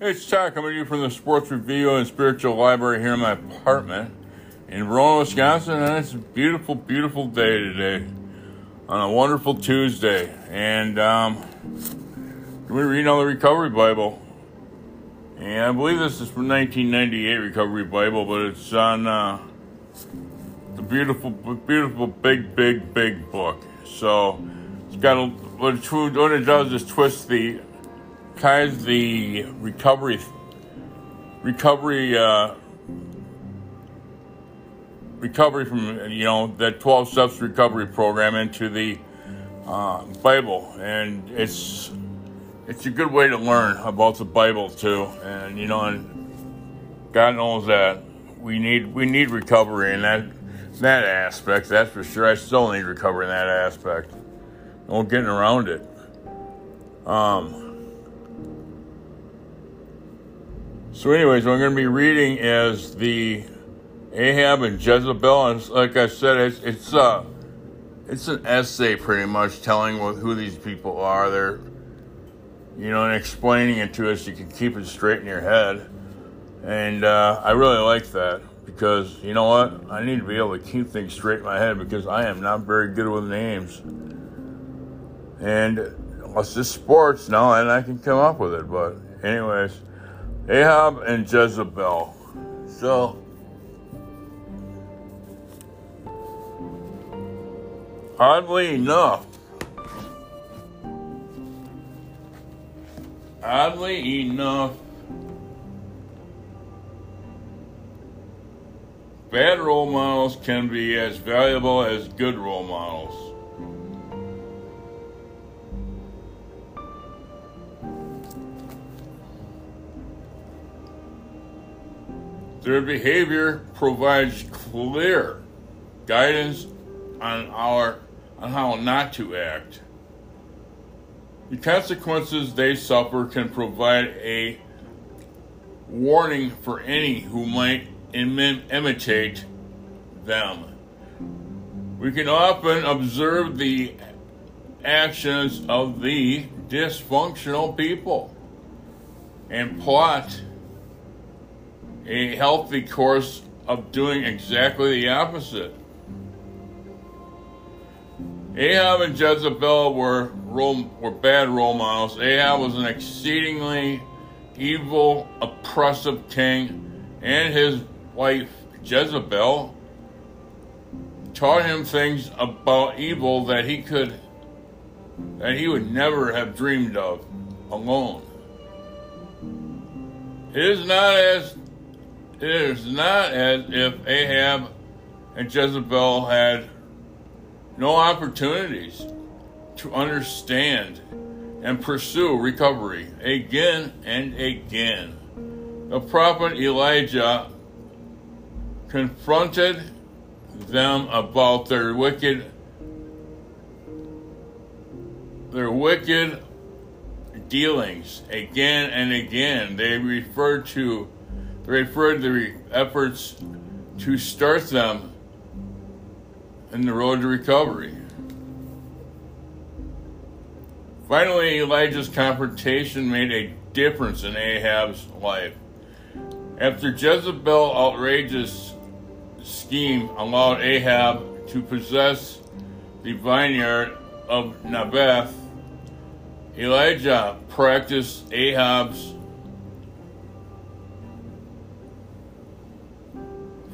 It's Todd coming to you from the Sports Review and Spiritual Library here in my apartment in Verona, Wisconsin, and it's a beautiful, beautiful day today on a wonderful Tuesday. And um, reading on the Recovery Bible. And I believe this is from 1998 Recovery Bible, but it's on uh, the beautiful, beautiful, big, big, big book. So it's got a, what it does is twist the ties the recovery recovery uh, recovery from you know that 12 steps recovery program into the uh, bible. And it's it's a good way to learn about the bible too. And you know and god knows that we need we need recovery in that that aspect that's for sure. I still need recovery in that aspect. No getting around it. Um So, anyways, what I'm going to be reading is the Ahab and Jezebel, and like I said, it's it's uh it's an essay pretty much telling what, who these people are. They're you know and explaining it to us. You can keep it straight in your head, and uh, I really like that because you know what? I need to be able to keep things straight in my head because I am not very good with names, and it's sports, no, and I can come up with it. But anyways. Ahab and Jezebel. So, oddly enough, oddly enough, bad role models can be as valuable as good role models. Their behavior provides clear guidance on our on how not to act. The consequences they suffer can provide a warning for any who might Im- imitate them. We can often observe the actions of the dysfunctional people and plot a healthy course of doing exactly the opposite. Ahab and Jezebel were were bad role models. Ahab was an exceedingly evil, oppressive king, and his wife Jezebel taught him things about evil that he could that he would never have dreamed of alone. It is not as it is not as if Ahab and Jezebel had no opportunities to understand and pursue recovery again and again. The prophet Elijah confronted them about their wicked their wicked dealings again and again. They referred to referred the efforts to start them in the road to recovery. Finally, Elijah's confrontation made a difference in Ahab's life. After Jezebel's outrageous scheme allowed Ahab to possess the vineyard of Naboth, Elijah practiced Ahab's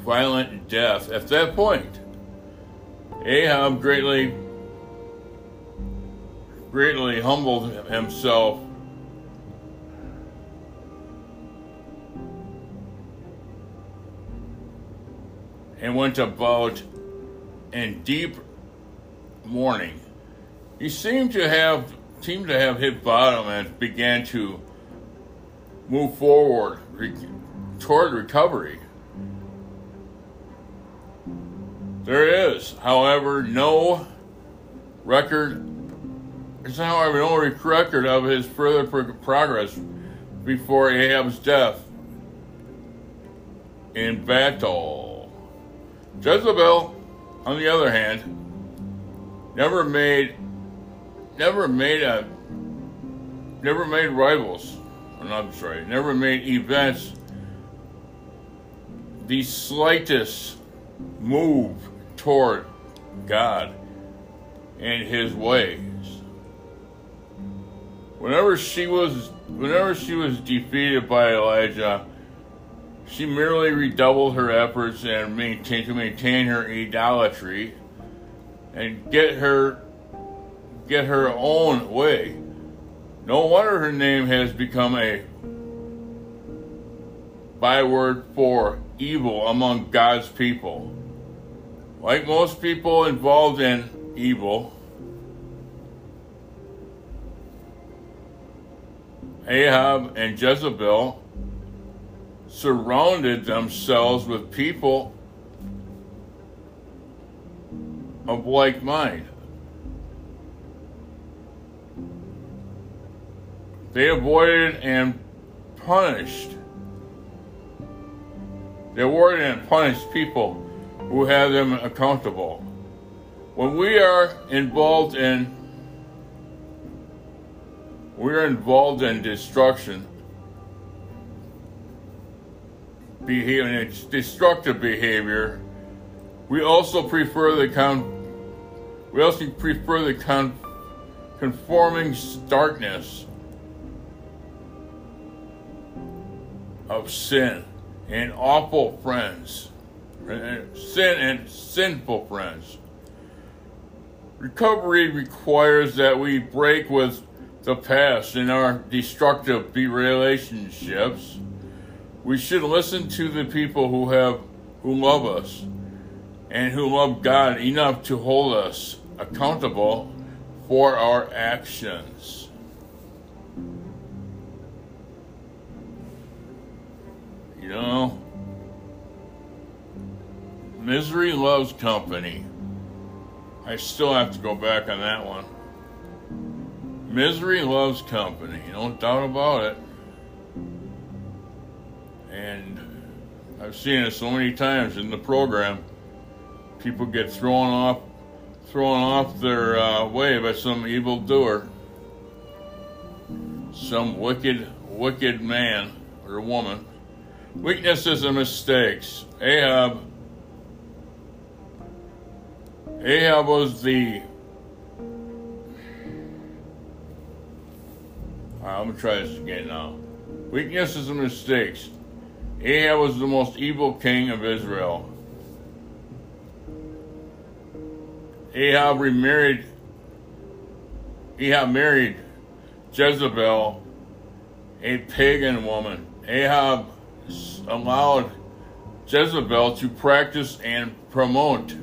violent death. At that point, Ahab greatly, greatly humbled himself and went about in deep mourning. He seemed to have seemed to have hit bottom and began to move forward re- toward recovery. There is, however, no record. There's however no record of his further progress before Ahab's death in battle. Jezebel, on the other hand, never made never made a never made rivals I'm sorry, never made events the slightest move toward God and his ways. Whenever she was whenever she was defeated by Elijah, she merely redoubled her efforts and maintain, to maintain her idolatry and get her get her own way. No wonder her name has become a byword for evil among God's people. Like most people involved in evil, Ahab and Jezebel surrounded themselves with people of like mind. They avoided and punished. They avoided and punished people who have them accountable. When we are involved in we are involved in destruction, behavior, destructive behavior. We also prefer the con. We also prefer the con, conforming darkness of sin and awful friends, sin and sinful friends. Recovery requires that we break with the past in our destructive relationships we should listen to the people who have who love us and who love God enough to hold us accountable for our actions. You know, misery loves company. I still have to go back on that one. Misery loves company, no doubt about it. And I've seen it so many times in the program. People get thrown off, thrown off their uh, way by some evil doer, some wicked, wicked man or woman. Weaknesses and mistakes. Ahab. Ahab was the. Right, I'm gonna try this again now. Weaknesses and mistakes. Ahab was the most evil king of Israel. Ahab remarried Ahab married Jezebel, a pagan woman. Ahab allowed Jezebel to practice and promote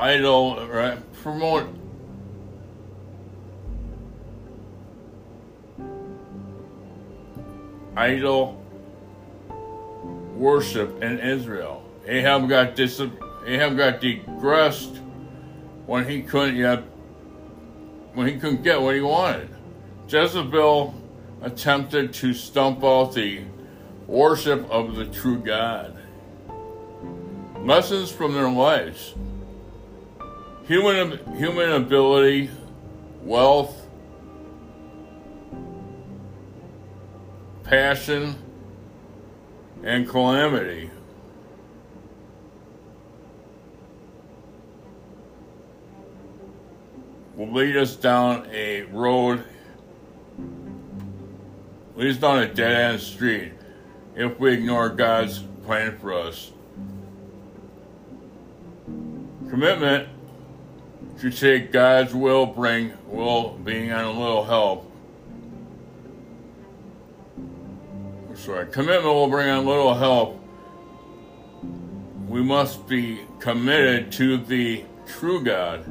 idol right promote idol worship in Israel. Ahab got dis- Ahab got digressed when he couldn't yet when he couldn't get what he wanted. Jezebel attempted to stump out the worship of the true God. Lessons from their lives. Human human ability, wealth, passion, and calamity. Will lead us down a road, lead us down a dead end street if we ignore God's plan for us. Commitment to take God's will bring will being on a little help sorry, commitment will bring on little help. We must be committed to the true God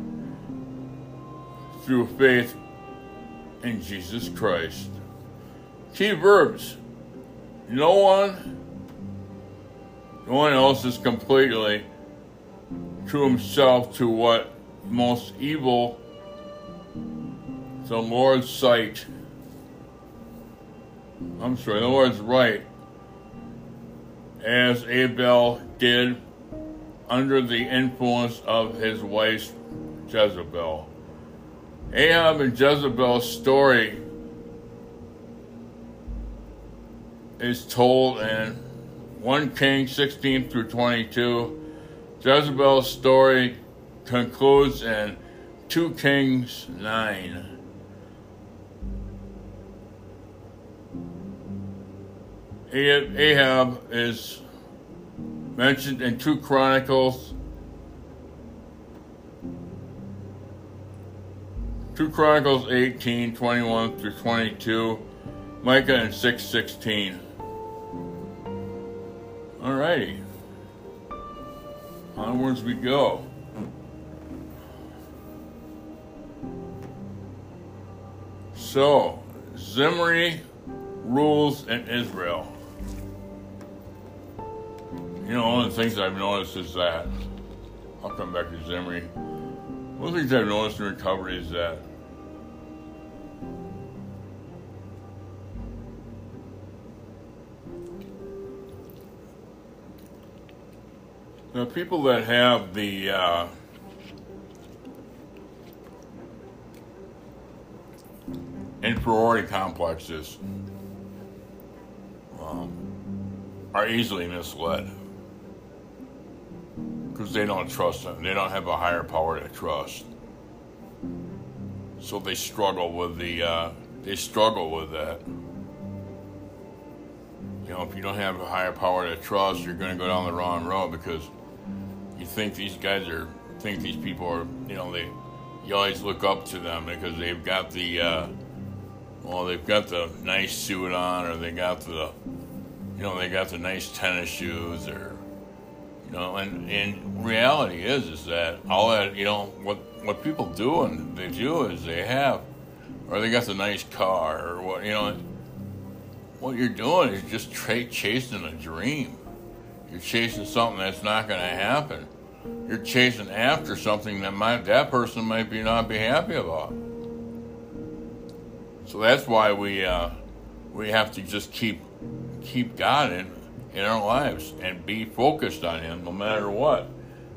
through faith in Jesus Christ. Key verbs. No one, no one else is completely to himself to what most evil the Lord's sight I'm sorry, the Lord's right, as Abel did under the influence of his wife Jezebel. Ahab and Jezebel's story is told in 1 King 16 through 22. Jezebel's story concludes in 2 Kings 9. Ahab is mentioned in 2 Chronicles 2 Chronicles 18, 21 through 22, Micah and 6, 16. Alrighty. Onwards we go. So, Zimri rules in Israel. You know, one of the things I've noticed is that, I'll come back to Zimri. One of the things I've noticed in recovery is that the people that have the uh, inferiority complexes um, are easily misled because they don't trust them. They don't have a higher power to trust. So they struggle with the uh, they struggle with that. You know, if you don't have a higher power to trust, you're going to go down the wrong road because you think these guys are think these people are you know they you always look up to them because they've got the uh, well they've got the nice suit on or they got the you know they got the nice tennis shoes or you know, and, and reality is is that all that you know what what people do and they do is they have, or they got the nice car or what you know. What you're doing is just tra- chasing a dream. You're chasing something that's not going to happen. You're chasing after something that might that person might be not be happy about. So that's why we uh, we have to just keep keep God in in our lives and be focused on Him no matter what.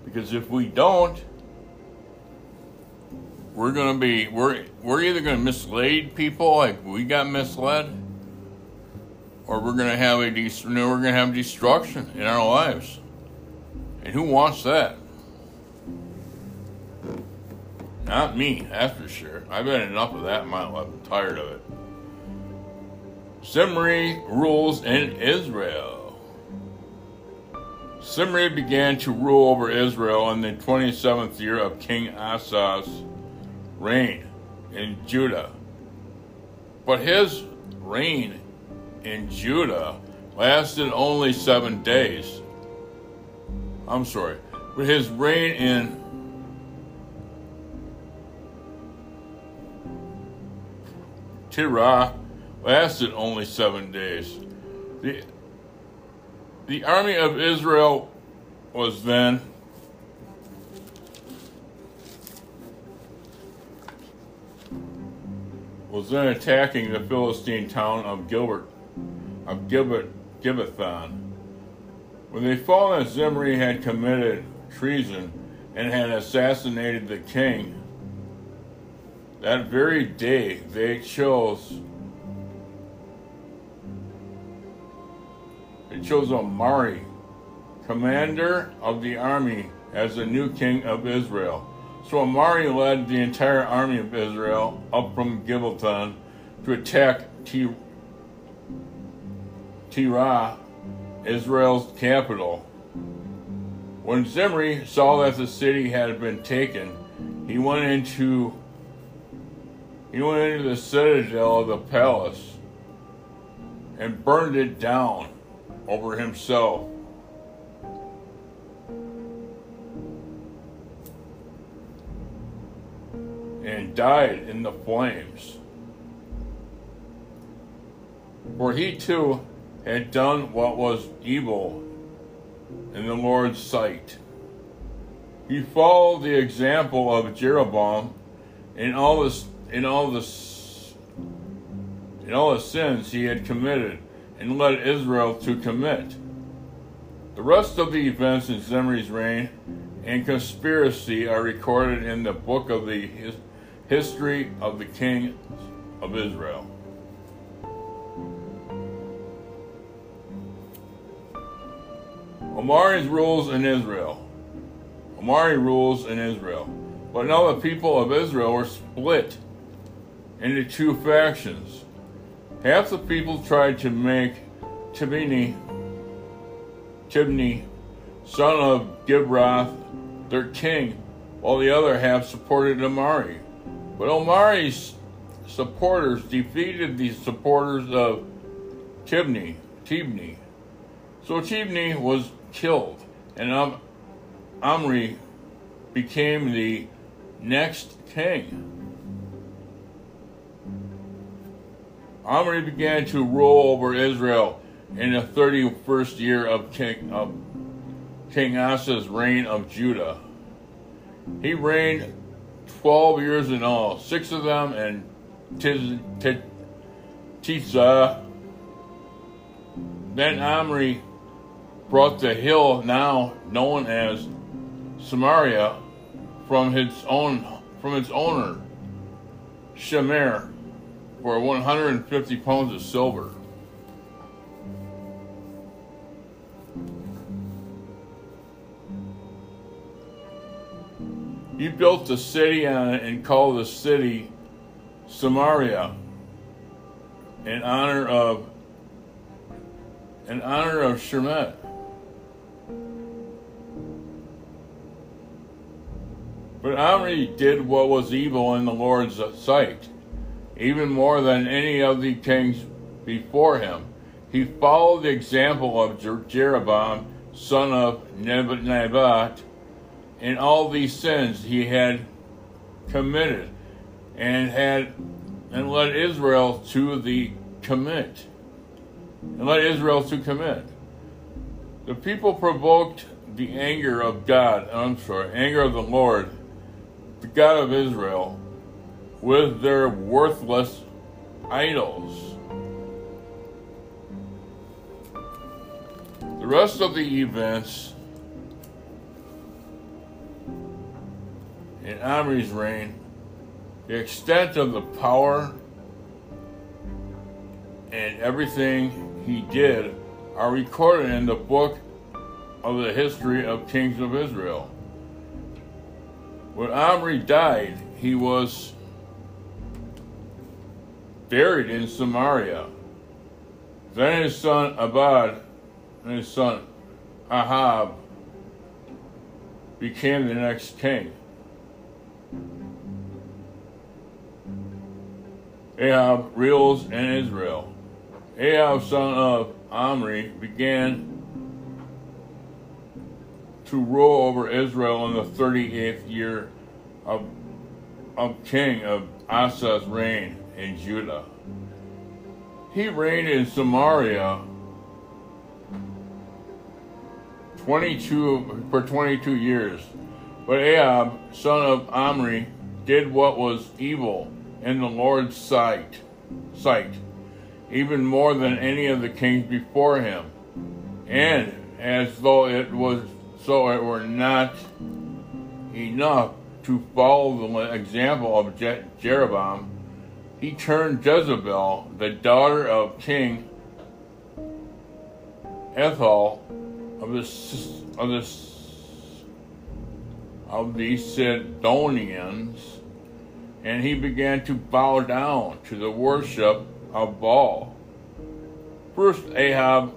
Because if we don't, we're to be we're we're either to mislead people like we got misled, or we're to have a de- we're to have destruction in our lives. And who wants that? Not me, that's for sure. I've had enough of that in my life. I'm tired of it. Zimri rules in Israel. Zimri began to rule over Israel in the 27th year of King Asa's reign in Judah. But his reign in Judah lasted only seven days. I'm sorry, but his reign in Tirah lasted only seven days. The the army of Israel was then was then attacking the Philistine town of Gilbert of Gibbet, Gibbethon. When they found that Zimri had committed treason and had assassinated the king, that very day they chose it chose Omri, commander of the army, as the new king of Israel. So Omri led the entire army of Israel up from Gibbethon to attack Tirah, Israel's capital. When Zimri saw that the city had been taken, he went into he went into the citadel of the palace and burned it down over himself. And died in the flames. For he too had done what was evil in the Lord's sight. He followed the example of Jeroboam in all the in all the in all the sins he had committed and led Israel to commit. The rest of the events in Zimri's reign and conspiracy are recorded in the book of the his, history of the kings of Israel. Omari rules in Israel. Omari rules in Israel. But now the people of Israel were split into two factions. Half the people tried to make Tibni, Tibni, son of Gibroth, their king, while the other half supported Omari. But Omari's supporters defeated the supporters of Tibni, Tibni. So Tibni was killed, and um, Omri became the next king. Omri began to rule over Israel in the 31st year of King, of King Asa's reign of Judah. He reigned 12 years in all, six of them in Tiza. Then Omri brought the hill now known as Samaria from its own from its owner, Shemer, for 150 pounds of silver. He built a city on it and called the city Samaria in honor of in honor of Shemer. But Omri did what was evil in the Lord's sight, even more than any of the kings before him. He followed the example of Jeroboam, son of Nebat, in all these sins he had committed, and had and led Israel to the commit, and led Israel to commit. The people provoked the anger of God. I'm sorry, anger of the Lord the God of Israel with their worthless idols. The rest of the events in Omri's reign, the extent of the power and everything he did are recorded in the book of the history of kings of Israel. When Omri died, he was buried in Samaria. Then his son Abad and his son Ahab became the next king. Ahab rules in Israel. Ahab, son of Omri, began to rule over Israel in the 38th year of, of King of Asa's reign in Judah. He reigned in Samaria 22 for 22 years. But Ahab, son of Omri, did what was evil in the Lord's sight, sight, even more than any of the kings before him. And as though it was so it were not enough to follow the example of Je- Jeroboam, he turned Jezebel, the daughter of King Ethel of the of the of the Sidonians, and he began to bow down to the worship of Baal. First, Ahab,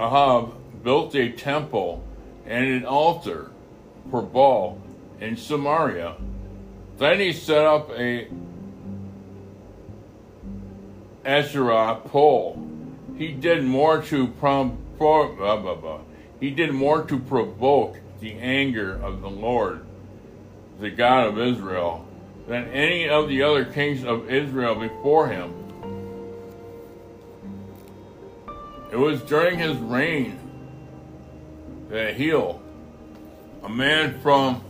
Ahab built a temple and an altar for Baal in Samaria. Then he set up a Asherah pole. He did more to prom- blah, blah, blah. He did more to provoke the anger of the Lord, the God of Israel, than any of the other kings of Israel before him. It was during his reign that Hiel, a man from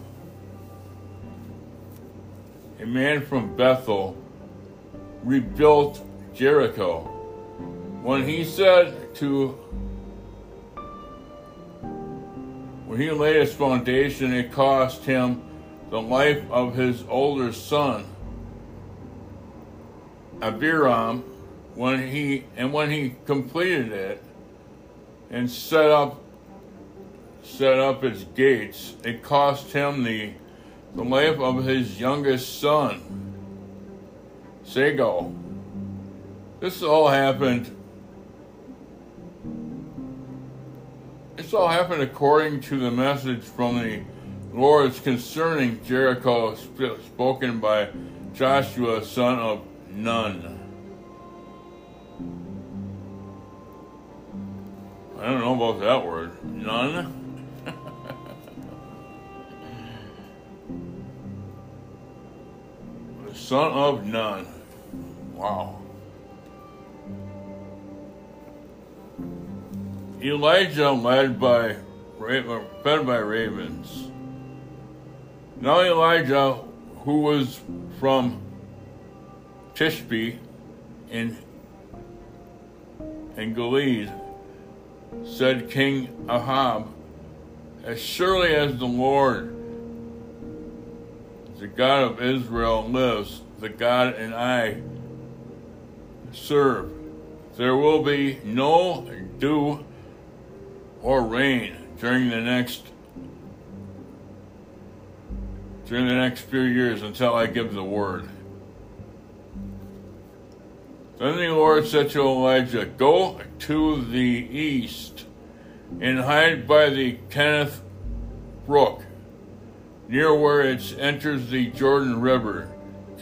a man from Bethel, rebuilt Jericho. When he said to when he laid his foundation, it cost him the life of his older son, Abiram, when he and when he completed it and set up set up its gates, it cost him the, the life of his youngest son, Sagal. This all happened. This all happened according to the message from the Lord concerning Jericho spoken by Joshua, son of Nun. I don't know about that word. The son of Nun. Wow. Elijah led by fed by ravens. Now Elijah, who was from Tishbe in, in Gilead, said King Ahab, As surely as the Lord, the God of Israel, lives, the God and I serve, there will be no dew or rain during the next during the next few years until I give the word. Then the Lord said to Elijah, Go to the east and hide by the Kerith Brook, near where it enters the Jordan River.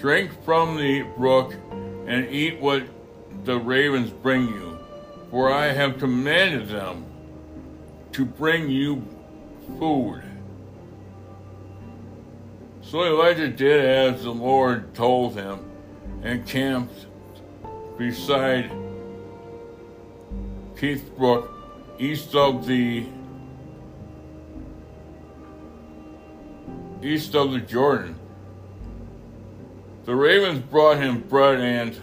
Drink from the brook and eat what the ravens bring you, for I have commanded them to bring you food. So Elijah did as the Lord told him and camped beside Kerith Brook, east of the east of the Jordan. The ravens brought him bread and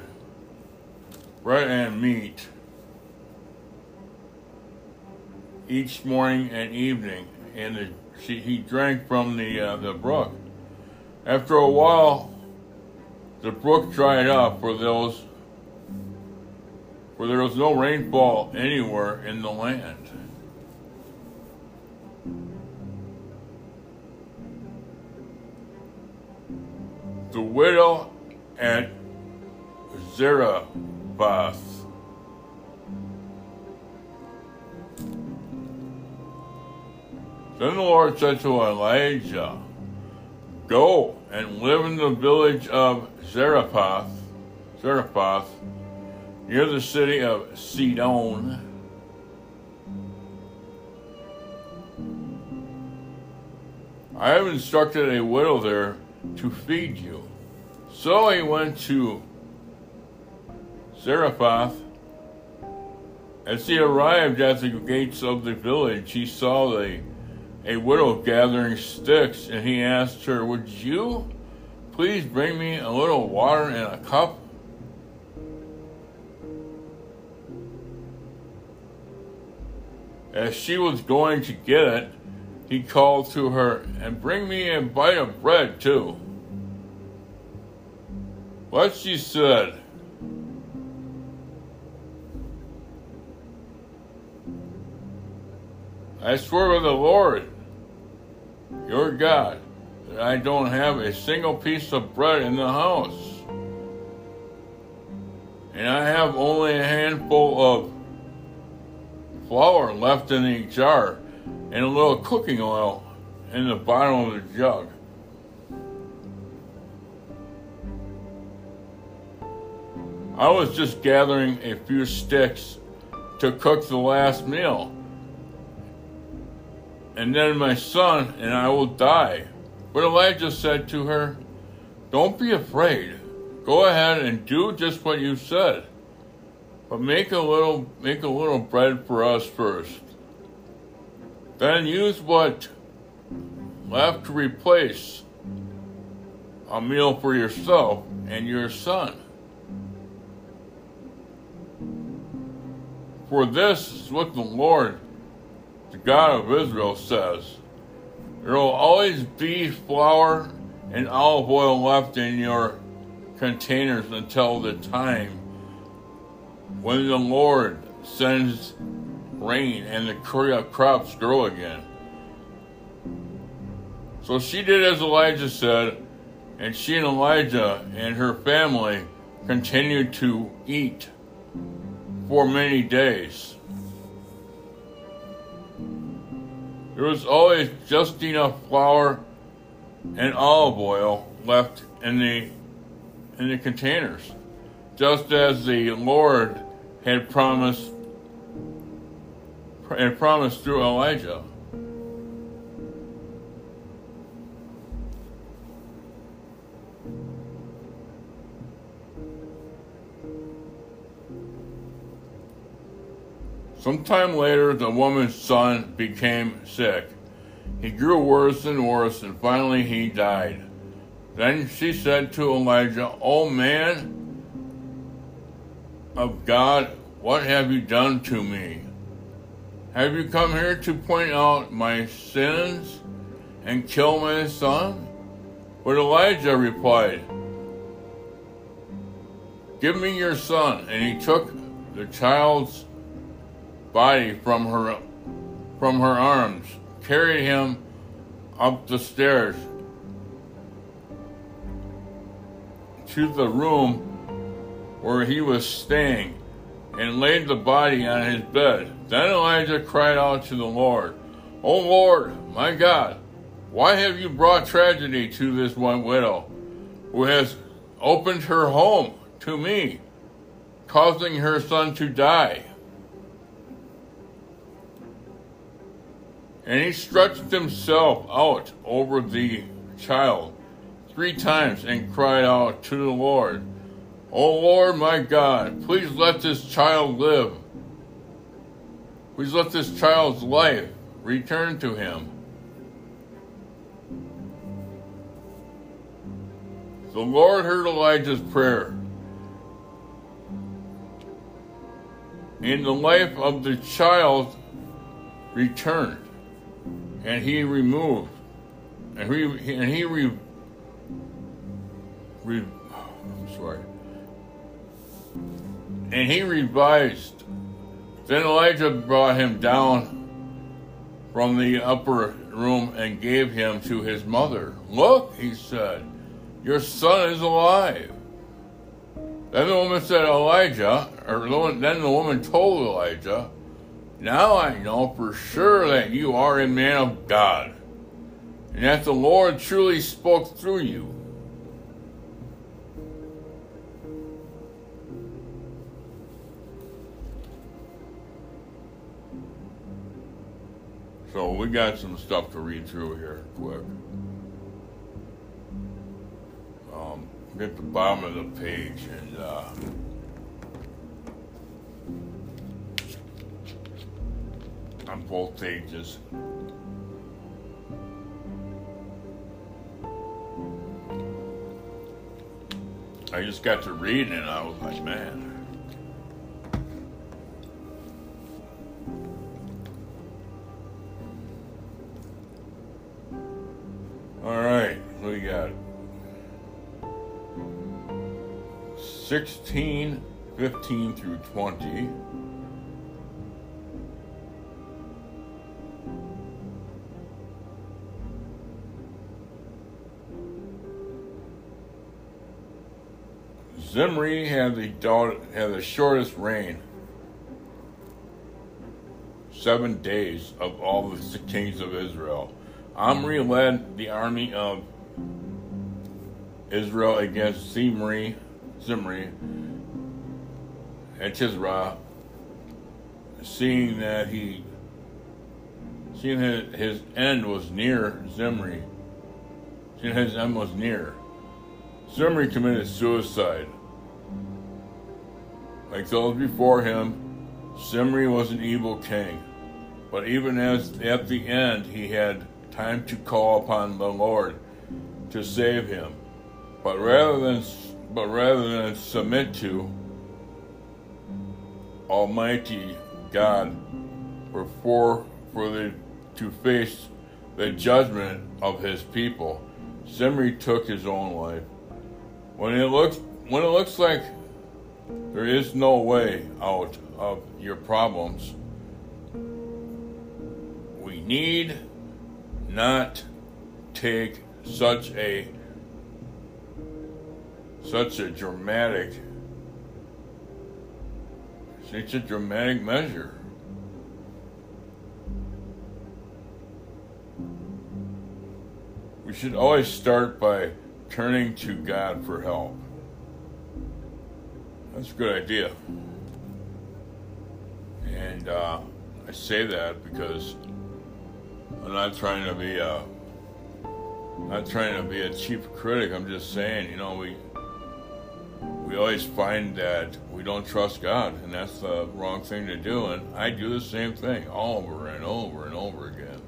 bread and meat each morning and evening, and the, she, he drank from the uh, the brook. After a while, the brook dried up for those for there was no rainfall anywhere in the land. The widow at Zarephath. Then the Lord said to Elijah, Go and live in the village of Zarephath, Zarephath, near the city of Sidon. I have instructed a widow there to feed you. So he went to Zarephath. As he arrived at the gates of the village, he saw the, a widow gathering sticks, and he asked her, Would you please bring me a little water in a cup? As she was going to get it, he called to her, And bring me a bite of bread, too. What she said, I swear by the Lord, your God, that I don't have a single piece of bread in the house. And I have only a handful of flour left in the jar and a little cooking oil in the bottom of the jug. I was just gathering a few sticks to cook the last meal. And then my son and I will die. But Elijah said to her, Don't be afraid. Go ahead and do just what you said. But make a little make a little bread for us first. Then use what left to replace a meal for yourself and your son. For this is what the Lord, the God of Israel, says. There will always be flour and olive oil left in your containers until the time when the Lord sends rain and the crops grow again. So she did as Elijah said, and she and Elijah and her family continued to eat for many days. There was always just enough flour and olive oil left in the in the containers, just as the Lord had promised and promised through Elijah. Sometime later, the woman's son became sick. He grew worse and worse, and finally he died. Then she said to Elijah, O man of God, what have you done to me? Have you come here to point out my sins and kill my son? But Elijah replied, Give me your son. And he took the child's body from her from her arms, carried him up the stairs to the room where he was staying and laid the body on his bed. Then Elijah cried out to the Lord, O Lord, my God, why have you brought tragedy to this one widow who has opened her home to me, causing her son to die? And he stretched himself out over the child three times and cried out to the Lord, O Lord my God, please let this child live. Please let this child's life return to him. The Lord heard Elijah's prayer. And the life of the child returned and he removed, and he and he re, re sorry, and he revised. Then Elijah brought him down from the upper room and gave him to his mother. Look, he said, your son is alive. Then the woman said, Elijah, or then the woman told Elijah, now I know for sure that you are a man of God, and that the Lord truly spoke through you. So we got some stuff to read through here quick. Um, get the bottom of the page and uh, on both pages. I just got to reading and I was like, man. All right, we got 16, 15 through 20. Zimri had the had the shortest reign, seven days of all the kings of Israel. Omri led the army of Israel against Zimri, Zimri at Tisra, seeing that he, seeing that his end was near Zimri, seeing his end was near. Zimri committed suicide like those before him, Zimri was an evil king, but even as at the end he had time to call upon the Lord to save him, but rather than but rather than submit to Almighty God for for, for the to face the judgment of his people, Zimri took his own life. When it looks when it looks like there is no way out of your problems. We need not take such a such a dramatic such a dramatic measure. We should always start by turning to God for help. That's a good idea. And uh, I say that because I'm not trying to be a not trying to be a cheap critic. I'm just saying, you know, we we always find that we don't trust God, and that's the wrong thing to do. And I do the same thing all over and over and over again.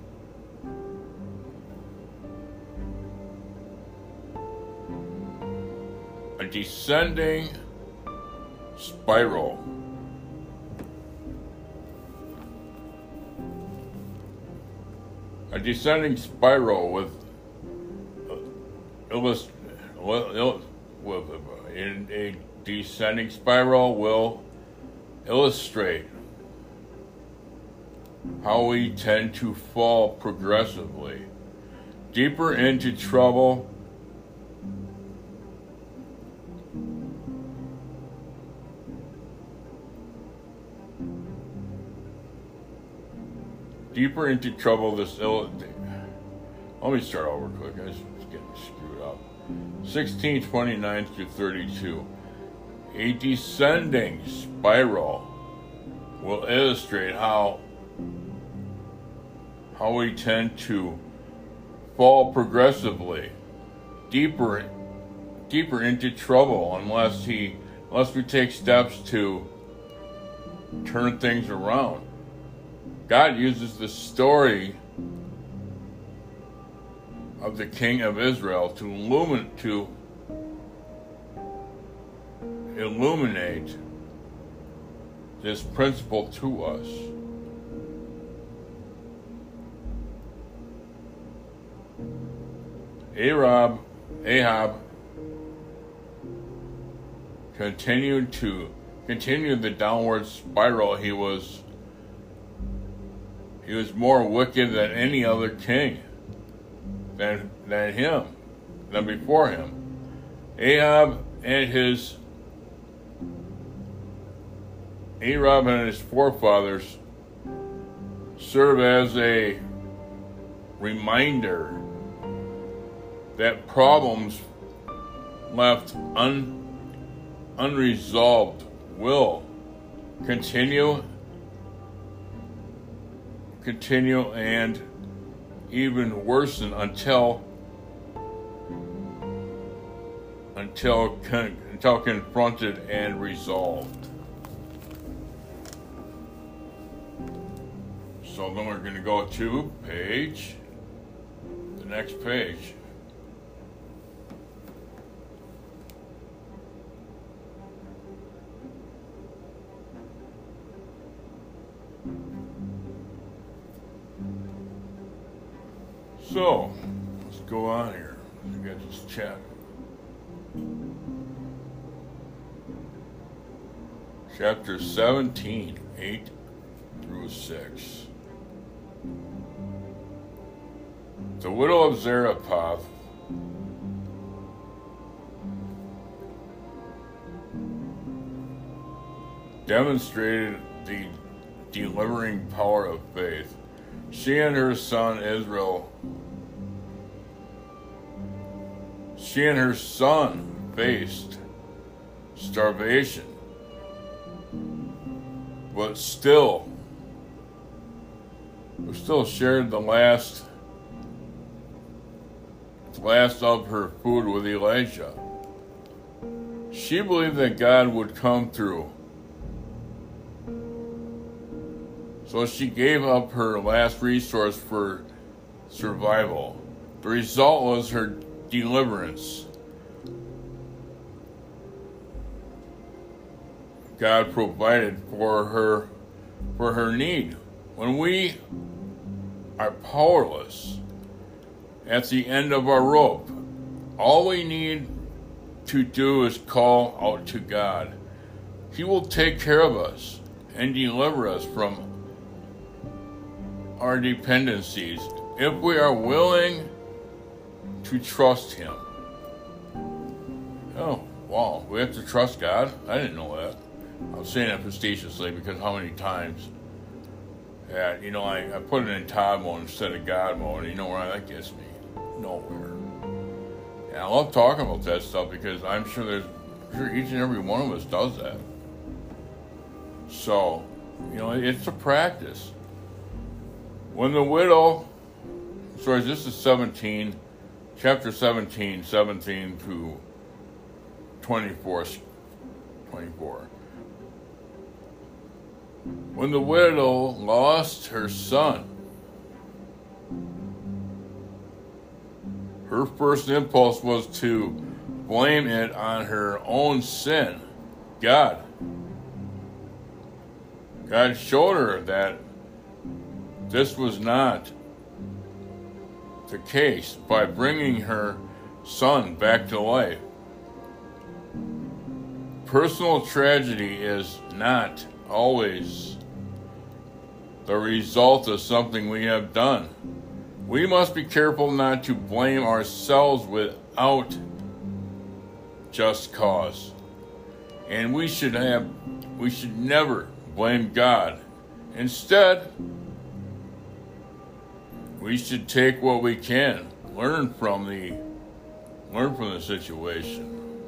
A descending spiral. A descending spiral with uh, illust- with, uh, in a descending spiral will illustrate how we tend to fall progressively deeper into trouble deeper into trouble this ill let me start over quick. I was getting screwed up. 16 29 through 32 a descending spiral will illustrate how how we tend to fall progressively deeper deeper into trouble unless he unless we take steps to turn things around. God uses the story of the king of Israel to illuminate to illuminate this principle to us. Ahab, Ahab continued to continue the downward spiral. He was he was more wicked than any other king than than him than before him. Ahab and his Ahab and his forefathers serve as a reminder that problems left un, unresolved will continue continue and even worsen until until until confronted and resolved. So then we're going to go to page, the next page. So, let's go on here. We got this chat. Chapter 17, 8 through 6. The widow of Zarephath demonstrated the delivering power of faith. She and her son Israel She and her son faced starvation, but still, we still shared the last, last of her food with Elijah. She believed that God would come through. So she gave up her last resource for survival. The result was her deliverance. God provided for her for her need. When we are powerless at the end of our rope, all we need to do is call out to God. He will take care of us and deliver us from our dependencies if we are willing to trust Him. Oh, wow, we have to trust God? I didn't know that. I'm saying that facetiously because how many times that, you know, I, I put it in Todd mode instead of God mode, you know where that gets me? Nowhere. And I love talking about that stuff because I'm sure there's, I'm sure each and every one of us does that. So, you know, it's a practice. When the widow, sorry, this is 17, chapter 17, 17 to 24, 24. When the widow lost her son, her first impulse was to blame it on her own sin, God. God showed her that this was not the case by bringing her son back to life. Personal tragedy is not always the result of something we have done. We must be careful not to blame ourselves without just cause. And we should have we should never blame God. Instead, we should take what we can, learn from the learn from the situation.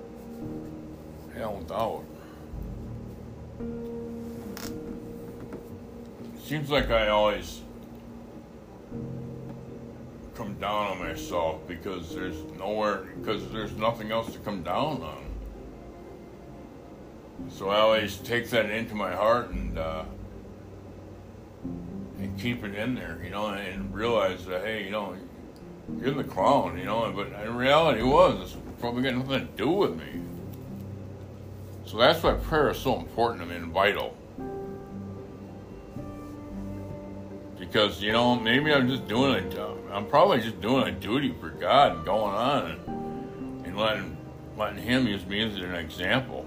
Hell without. Seems like I always come down on myself because there's nowhere because there's nothing else to come down on. So I always take that into my heart and uh, and keep it in there, you know, and realize that hey, you know, you're the clown, you know, but in reality, it was it's probably got nothing to do with me. So that's why prayer is so important. Mean, vital. because you know maybe I'm just doing it. I'm probably just doing a duty for God and going on and, and letting letting Him use me as an example,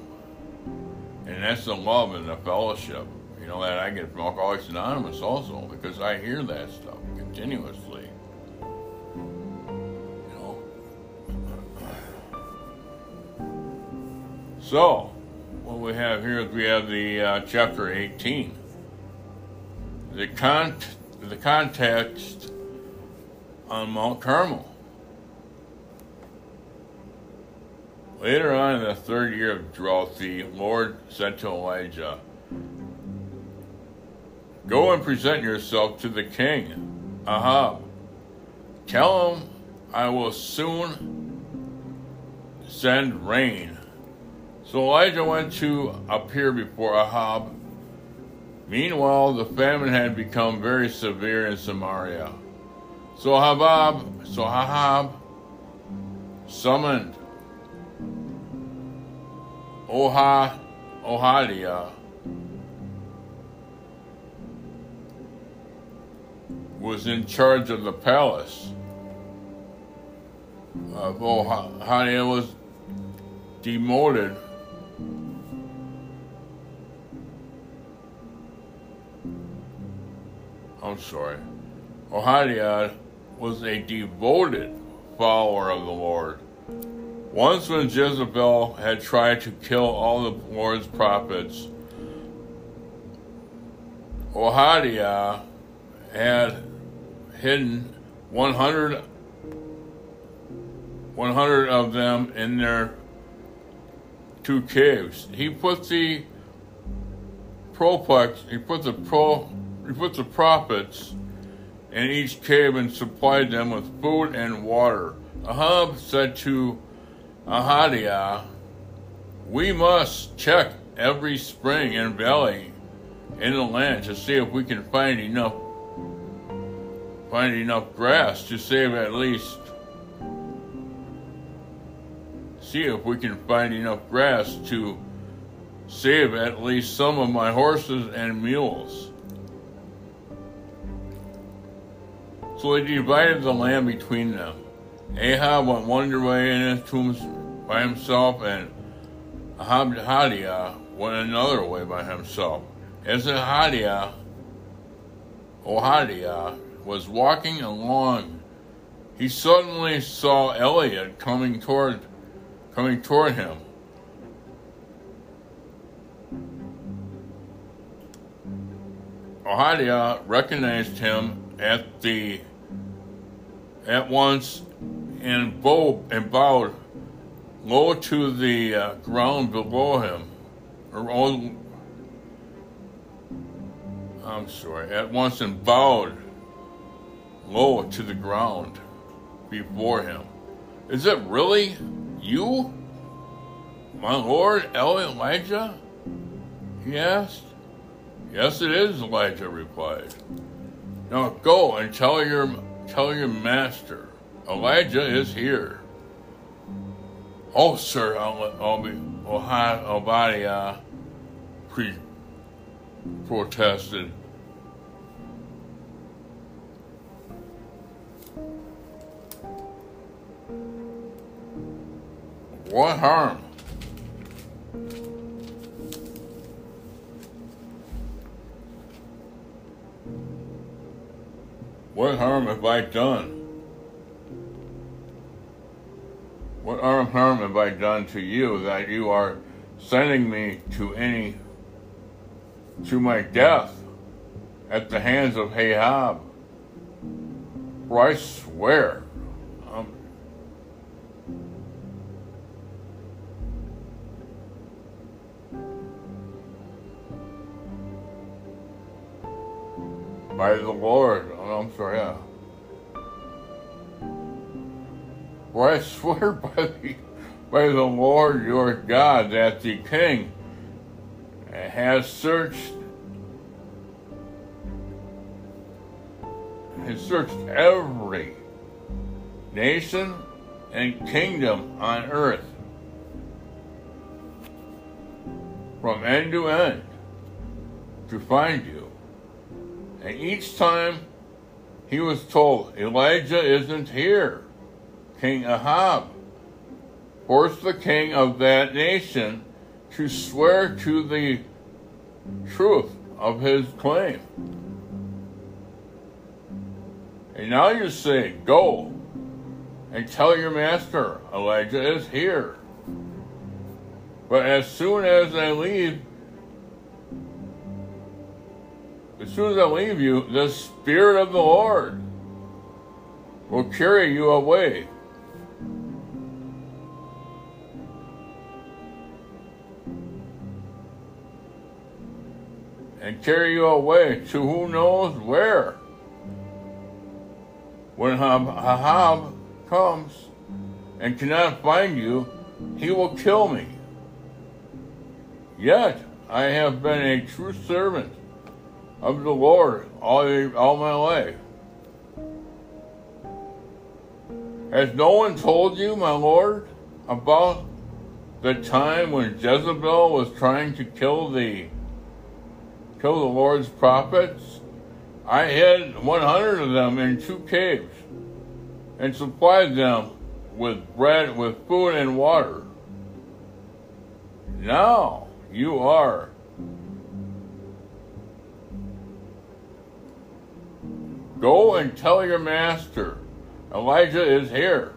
and that's the love and the fellowship you know that I get from Alcoholics Anonymous also because I hear that stuff continuously. You know. So, what we have here is we have the uh, chapter 18. The con the context on Mount Carmel. Later on in the third year of drought, the Lord said to Elijah, Go and present yourself to the king, Ahab. Tell him I will soon send rain. So Elijah went to appear before Ahab Meanwhile, the famine had become very severe in Samaria. So Habab, so Ahab summoned Oha, Ohadiah, was in charge of the palace. Uh, Ohadiah was demoted I'm sorry, Ohadiah was a devoted follower of the Lord. Once, when Jezebel had tried to kill all the Lord's prophets, Ohadiah had hidden 100, 100 of them in their two caves. He put the proplex, he put the pro he put the prophets in each cave and supplied them with food and water. Ahab said to Ahadiah, We must check every spring and valley in the land to see if we can find enough find enough grass to save at least see if we can find enough grass to save at least some of my horses and mules. So they divided the land between them. Ahab went one way in his tombs by himself, and Ahadiah went another way by himself. As Ahadiah, Ohadiah was walking along he suddenly saw Elliot coming toward coming toward him. Ohadiah recognized him at the at once and bowed, and bowed low to the uh, ground below him, or all, I'm sorry, at once and bowed low to the ground before him. Is it really you, my Lord Elijah? He asked. Yes, it is, Elijah replied. Now go and tell your tell your master, Elijah is here. Oh, sir, Obadiah protested. What harm? What harm have I done? What harm have I done to you that you are sending me to any to my death at the hands of Ahab? I swear, um, by the Lord, oh, I'm sorry, yeah. I swear by the, by the Lord your God that the king has searched searched every nation and kingdom on earth from end to end to find you. And each time he was told, Elijah isn't here. King Ahab forced the king of that nation to swear to the truth of his claim. And now you say, Go and tell your master, Elijah is here. But as soon as I leave, as soon as I leave you, the Spirit of the Lord will carry you away. And carry you away to who knows where. When Ahab comes and cannot find you, he will kill me. Yet I have been a true servant of the Lord all, all my life. Has no one told you, my Lord, about the time when Jezebel was trying to kill the kill the Lord's prophets? I hid 100 of them in two caves and supplied them with bread, with food and water. Now you are Go and tell your master, Elijah is here.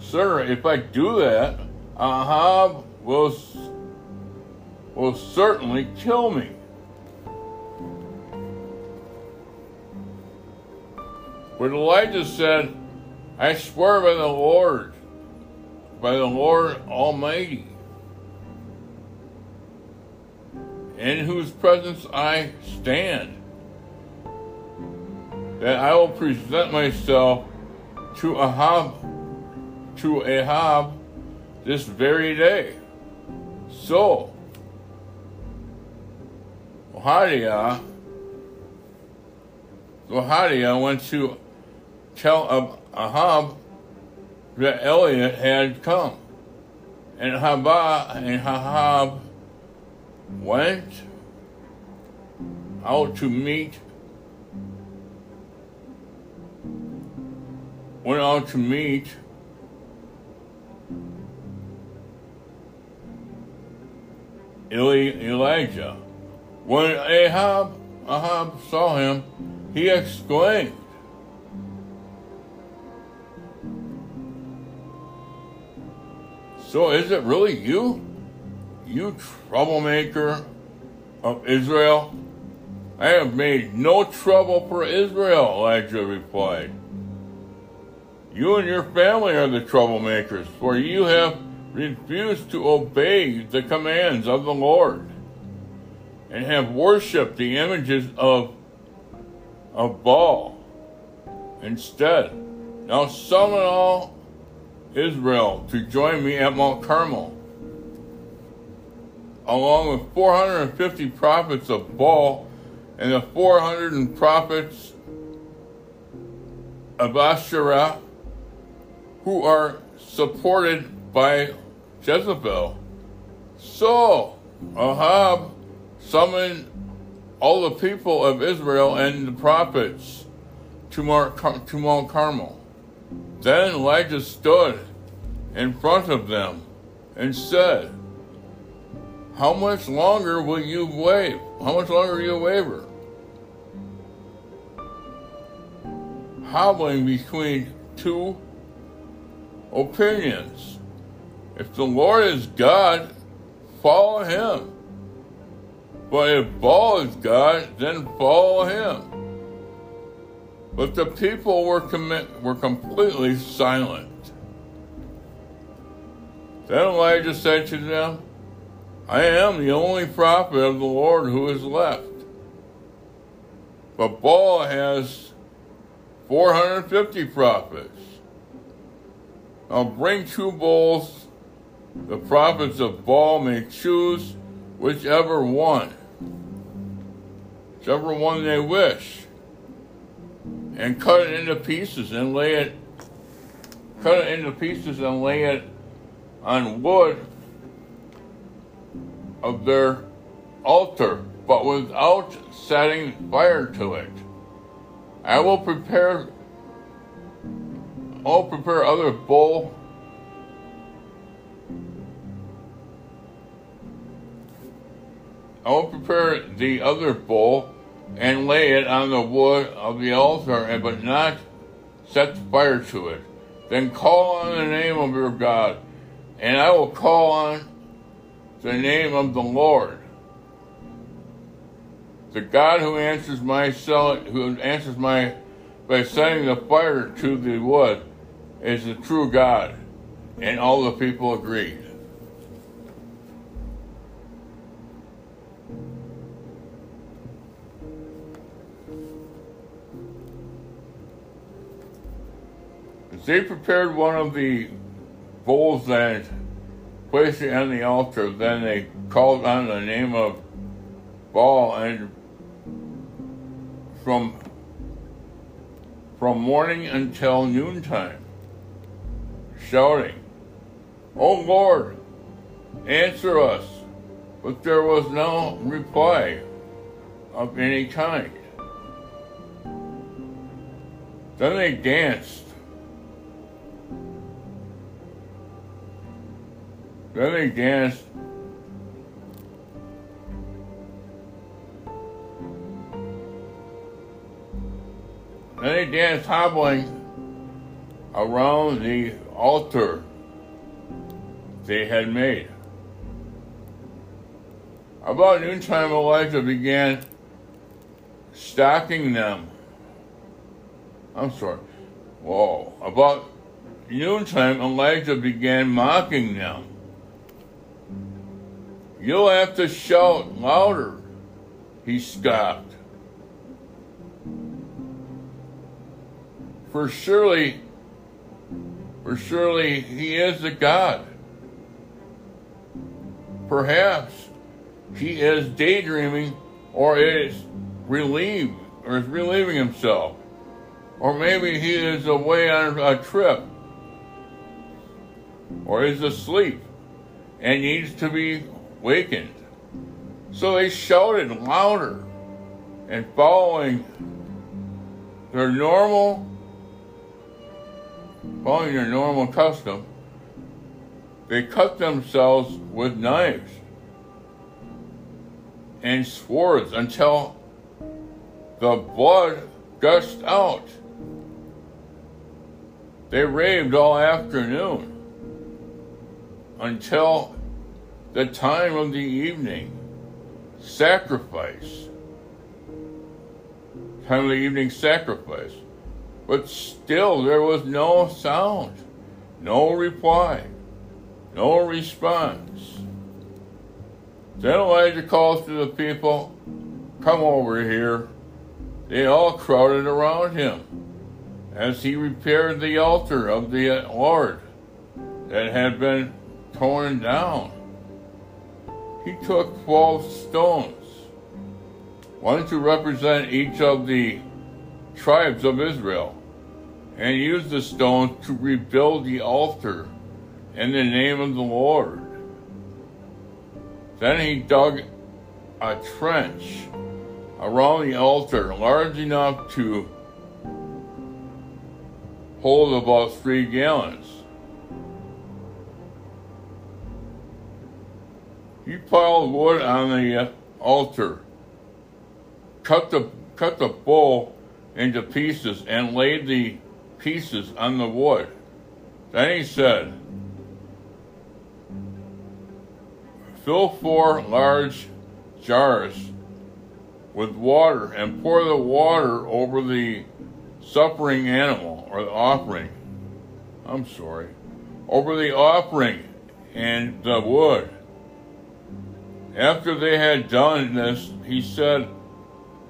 Sir, if I do that, Ahab will, will certainly kill me. But Elijah said, I swear by the Lord, by the Lord Almighty, in whose presence I stand, that I will present myself to Ahab, to Ahab this very day. So, Ohadiah, Ohadiah went to tell of Ahab that Eliot had come. And Haba and Ahab went out to meet went out to meet Eli, Elijah. When Ahab, Ahab saw him, he exclaimed, So is it really you? You troublemaker of Israel? I have made no trouble for Israel, Elijah replied. You and your family are the troublemakers, for you have refused to obey the commands of the Lord and have worshiped the images of, of Baal instead. Now summon all Israel to join me at Mount Carmel, along with 450 prophets of Baal and the 400 prophets of Asherah who are supported by Jezebel. So Ahab summoned all the people of Israel and the prophets to Mount, Carmel. Then Elijah stood in front of them and said, How much longer will you wait? How much longer will you waver? Hobbling between two opinions. If the Lord is God, follow him. But if Baal is God, then follow him. But the people were, commit, were completely silent. Then Elijah said to them, I am the only prophet of the Lord who is left. But Baal has 450 prophets. Now bring two bulls. The prophets of Baal may choose whichever one, whichever one they wish, and cut it into pieces and lay it, cut it into pieces and lay it on wood of their altar, but without setting fire to it. I will prepare I'll prepare other bull I will prepare the other bull and lay it on the wood of the altar, but not set fire to it. Then call on the name of your God, and I will call on the name of the Lord. The God who answers my who answers my by setting the fire to the wood is the true God. And all the people agreed. They prepared one of the bowls and placed it on the altar, then they called on the name of Baal and from from morning until noontime, shouting, O Lord, answer us. But there was no reply of any kind. Then they danced. Then they danced Then they danced hobbling around the altar they had made. About noontime, Elijah began stalking them. I'm sorry. Whoa. About noontime, Elijah began mocking them. You'll have to shout louder, he scoffed. For surely, for surely he is a God. Perhaps he is daydreaming or is relieved or is relieving himself. Or maybe he is away on a trip or is asleep and needs to be wakened. So they shouted louder and following their normal following their normal custom, they cut themselves with knives and swords until the blood gushed out. They raved all afternoon until the time of the evening sacrifice. Time of the evening sacrifice. But still there was no sound, no reply, no response. Then Elijah calls to the people, Come over here. They all crowded around him as he repaired the altar of the Lord that had been torn down. He took 12 stones, one to represent each of the tribes of Israel, and used the stones to rebuild the altar in the name of the Lord. Then he dug a trench around the altar large enough to hold about three gallons. He piled wood on the uh, altar, cut the cut the bull into pieces, and laid the pieces on the wood. Then he said, Fill four large jars with water and pour the water over the suffering animal or the offering. I'm sorry. Over the offering and the wood. After they had done this, he said,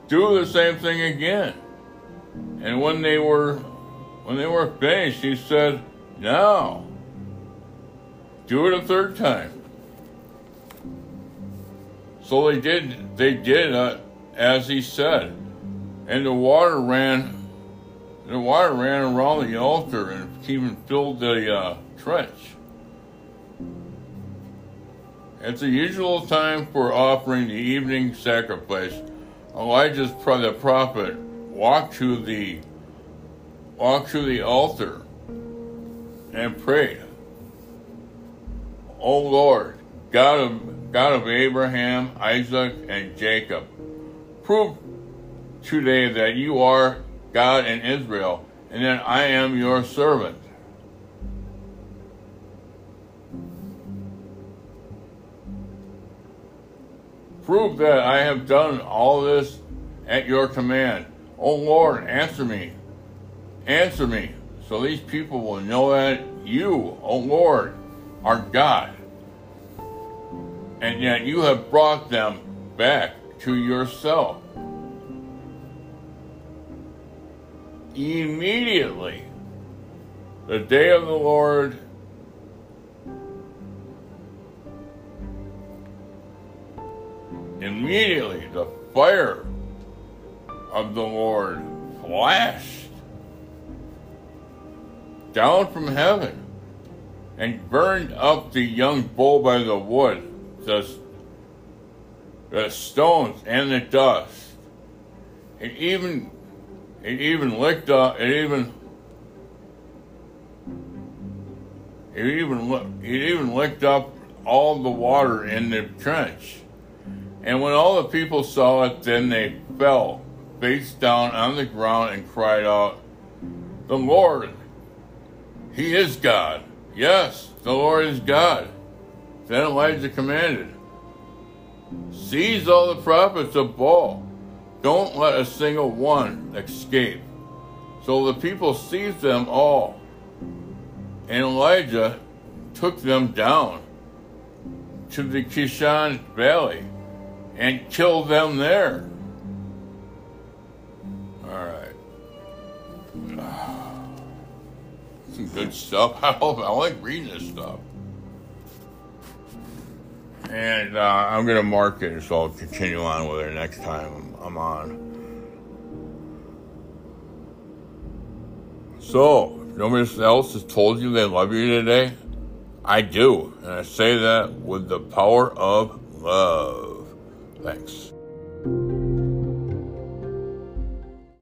Do the same thing again. And when they were when they were finished, he said, Now do it a third time. So they did they did uh, as he said. And the water ran the water ran around the altar and even filled the uh, trench. At the usual time for offering the evening sacrifice, oh, Elijah's the prophet walked to the walked to the altar and prayed, O Lord, God of God of Abraham, Isaac, and Jacob, prove today that you are God in Israel, and that I am your servant. Prove that I have done all this at your command. O Lord, answer me. Answer me, so these people will know that you, O Lord, are God, and yet you have brought them back to yourself. Immediately, the day of the Lord Immediately the fire of the Lord flashed down from heaven and burned up the young bull by the wood, the, the stones and the dust. It even it even licked up it even it even it even licked up all the water in the trench. And when all the people saw it, then they fell face down on the ground and cried out, The Lord, He is God. Yes, the Lord is God. Then Elijah commanded, Seize all the prophets of Baal. Don't let a single one escape. So the people seized them all. And Elijah took them down to the Kishon Valley and kill them there. All right. Some good stuff. I, I like reading this stuff. And uh, I'm going to mark it, so I'll continue on with it next time I'm, I'm on. So, if nobody else has told you they love you today? I do. And I say that with the power of love. Thanks.